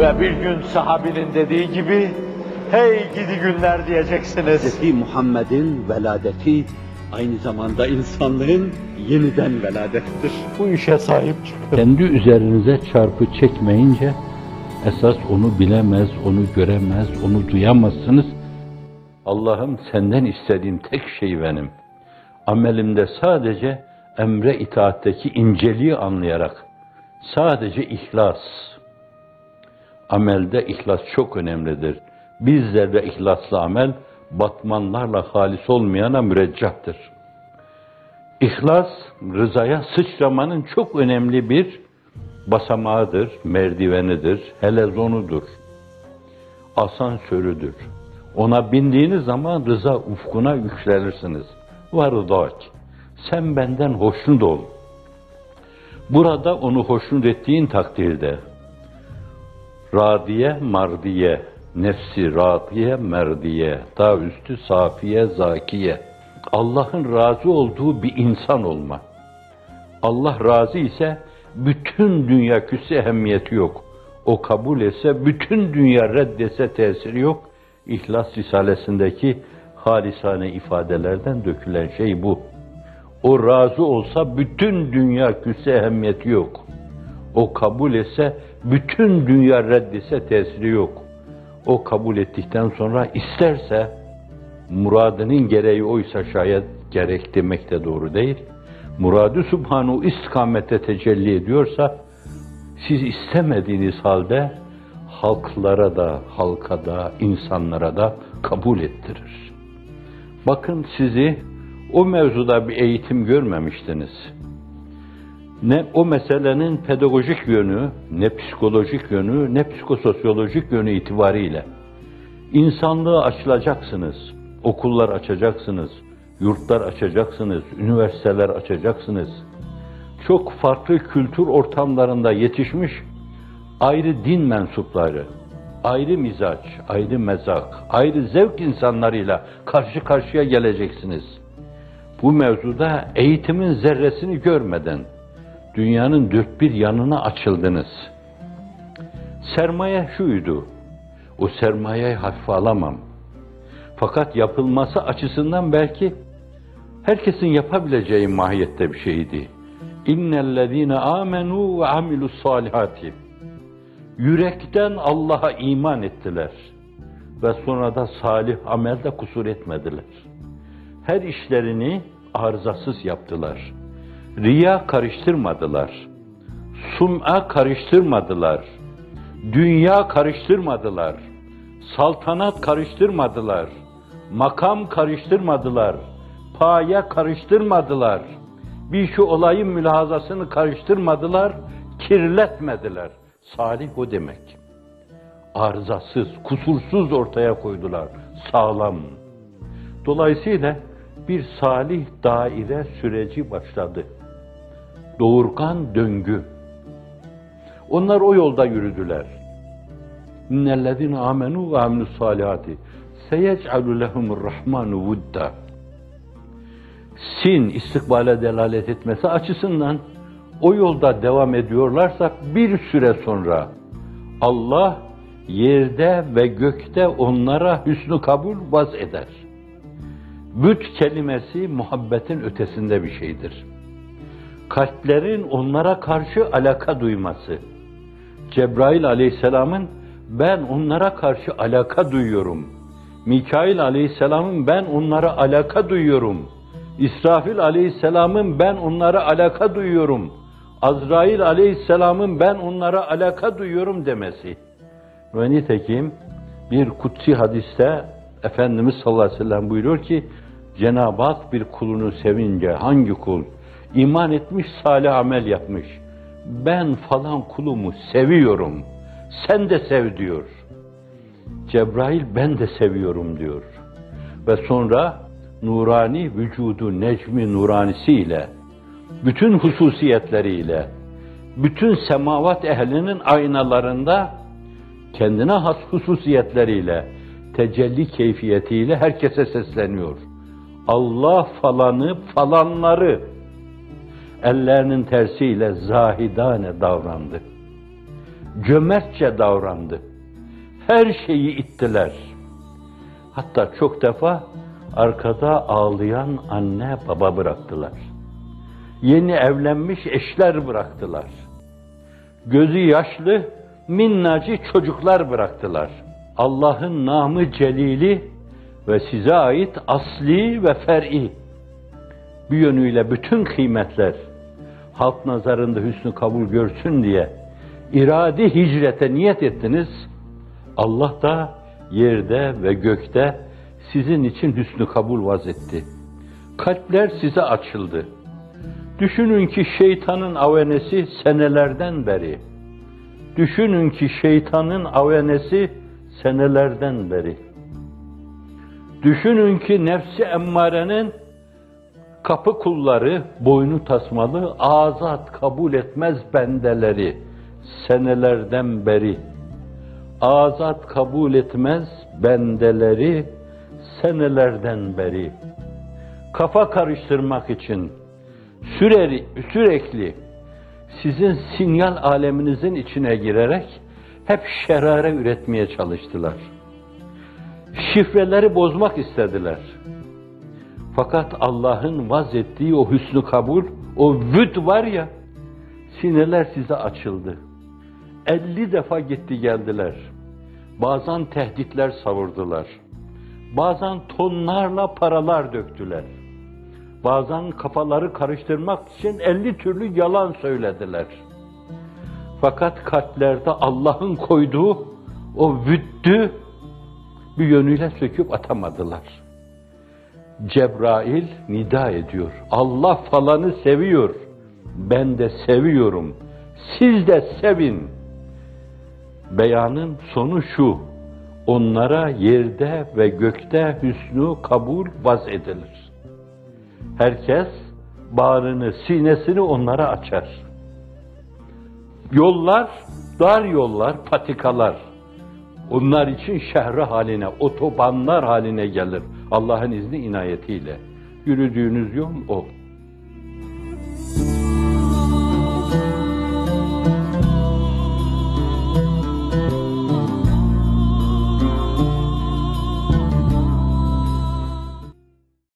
Ve bir gün sahabinin dediği gibi, hey gidi günler diyeceksiniz. Hz. Muhammed'in veladeti aynı zamanda insanlığın yeniden veladettir. Bu işe sahip çıkın. Kendi üzerinize çarpı çekmeyince, esas onu bilemez, onu göremez, onu duyamazsınız. Allah'ım senden istediğim tek şey benim. Amelimde sadece emre itaatteki inceliği anlayarak, sadece ihlas. Amelde ihlas çok önemlidir. Bizlerde ihlaslı amel, batmanlarla halis olmayana müreccahtır. İhlas, rızaya sıçramanın çok önemli bir basamağıdır, merdivenidir, helezonudur, asansörüdür. Ona bindiğiniz zaman rıza ufkuna yükselirsiniz. Varıdak, sen benden hoşnut ol. Burada onu hoşnut ettiğin takdirde, radiye, mardiye, nefsi radiye, merdiye, daha üstü safiye, zakiye. Allah'ın razı olduğu bir insan olma. Allah razı ise bütün dünya küsse ehemmiyeti yok. O kabul etse bütün dünya reddese tesiri yok. İhlas Risalesindeki halisane ifadelerden dökülen şey bu. O razı olsa bütün dünya küsse ehemmiyeti yok. O kabul etse bütün dünya reddese tesiri yok. O kabul ettikten sonra isterse muradının gereği oysa şayet gerek demek de doğru değil. Muradı Subhanu istikamette tecelli ediyorsa siz istemediğiniz halde halklara da, halka da, insanlara da kabul ettirir. Bakın sizi o mevzuda bir eğitim görmemiştiniz. Ne o meselenin pedagojik yönü, ne psikolojik yönü, ne psikososyolojik yönü itibariyle insanlığı açılacaksınız, okullar açacaksınız, yurtlar açacaksınız, üniversiteler açacaksınız. Çok farklı kültür ortamlarında yetişmiş ayrı din mensupları, ayrı mizaç, ayrı mezak, ayrı zevk insanlarıyla karşı karşıya geleceksiniz. Bu mevzuda eğitimin zerresini görmeden dünyanın dört bir yanına açıldınız. Sermaye şuydu, o sermayeyi hafife alamam. Fakat yapılması açısından belki herkesin yapabileceği mahiyette bir şeydi. İnnellezîne âmenû ve amilus salihati. Yürekten Allah'a iman ettiler ve sonra da salih amelde kusur etmediler. Her işlerini arızasız yaptılar. Riya karıştırmadılar. Sum'a karıştırmadılar. Dünya karıştırmadılar. Saltanat karıştırmadılar. Makam karıştırmadılar. Paye karıştırmadılar. Bir şu olayın mülahazasını karıştırmadılar, kirletmediler. Salih o demek. Arızasız, kusursuz ortaya koydular. Sağlam. Dolayısıyla bir salih daire süreci başladı. Doğurgan döngü. Onlar o yolda yürüdüler. İnnellezine amenu ve amilus salihati seyec'alu lehumur rahmanu vudda. Sin istikbale delalet etmesi açısından o yolda devam ediyorlarsa bir süre sonra Allah yerde ve gökte onlara hüsnü kabul vaz eder. Büt kelimesi muhabbetin ötesinde bir şeydir. Kalplerin onlara karşı alaka duyması. Cebrail aleyhisselamın ben onlara karşı alaka duyuyorum. Mikail aleyhisselamın ben onlara alaka duyuyorum. İsrafil aleyhisselamın ben onlara alaka duyuyorum. Azrail aleyhisselamın ben onlara alaka duyuyorum demesi. Ve nitekim bir kutsi hadiste Efendimiz sallallahu aleyhi ve sellem buyuruyor ki Cenab-ı Hak bir kulunu sevince hangi kul iman etmiş salih amel yapmış ben falan kulumu seviyorum sen de sev diyor. Cebrail ben de seviyorum diyor. Ve sonra nurani vücudu necmi nuranisiyle bütün hususiyetleriyle bütün semavat ehlinin aynalarında kendine has hususiyetleriyle tecelli keyfiyetiyle herkese sesleniyor. Allah falanı falanları ellerinin tersiyle zahidane davrandı. cömertçe davrandı. Her şeyi ittiler. Hatta çok defa arkada ağlayan anne baba bıraktılar. Yeni evlenmiş eşler bıraktılar. Gözü yaşlı minnacı çocuklar bıraktılar. Allah'ın namı celili ve size ait asli ve fer'i bir yönüyle bütün kıymetler halk nazarında hüsnü kabul görsün diye iradi hicrete niyet ettiniz. Allah da yerde ve gökte sizin için hüsnü kabul vazetti. Kalpler size açıldı. Düşünün ki şeytanın avenesi senelerden beri. Düşünün ki şeytanın avenesi senelerden beri. Düşünün ki nefsi emmarenin kapı kulları, boynu tasmalı, azat kabul etmez bendeleri senelerden beri. Azat kabul etmez bendeleri senelerden beri. Kafa karıştırmak için süreri, sürekli sizin sinyal aleminizin içine girerek hep şerare üretmeye çalıştılar. Şifreleri bozmak istediler. Fakat Allah'ın vaz ettiği o hüsnü kabul, o vüd var ya, sineler size açıldı. 50 defa gitti geldiler. Bazen tehditler savurdular. Bazen tonlarla paralar döktüler. Bazen kafaları karıştırmak için 50 türlü yalan söylediler. Fakat kalplerde Allah'ın koyduğu o vüddü bir yönüyle söküp atamadılar. Cebrail nida ediyor. Allah falanı seviyor. Ben de seviyorum. Siz de sevin. Beyanın sonu şu. Onlara yerde ve gökte hüsnü kabul vaz edilir. Herkes bağrını, sinesini onlara açar. Yollar, dar yollar, patikalar. Onlar için şehre haline, otobanlar haline gelir. Allah'ın izni inayetiyle. Yürüdüğünüz yol o.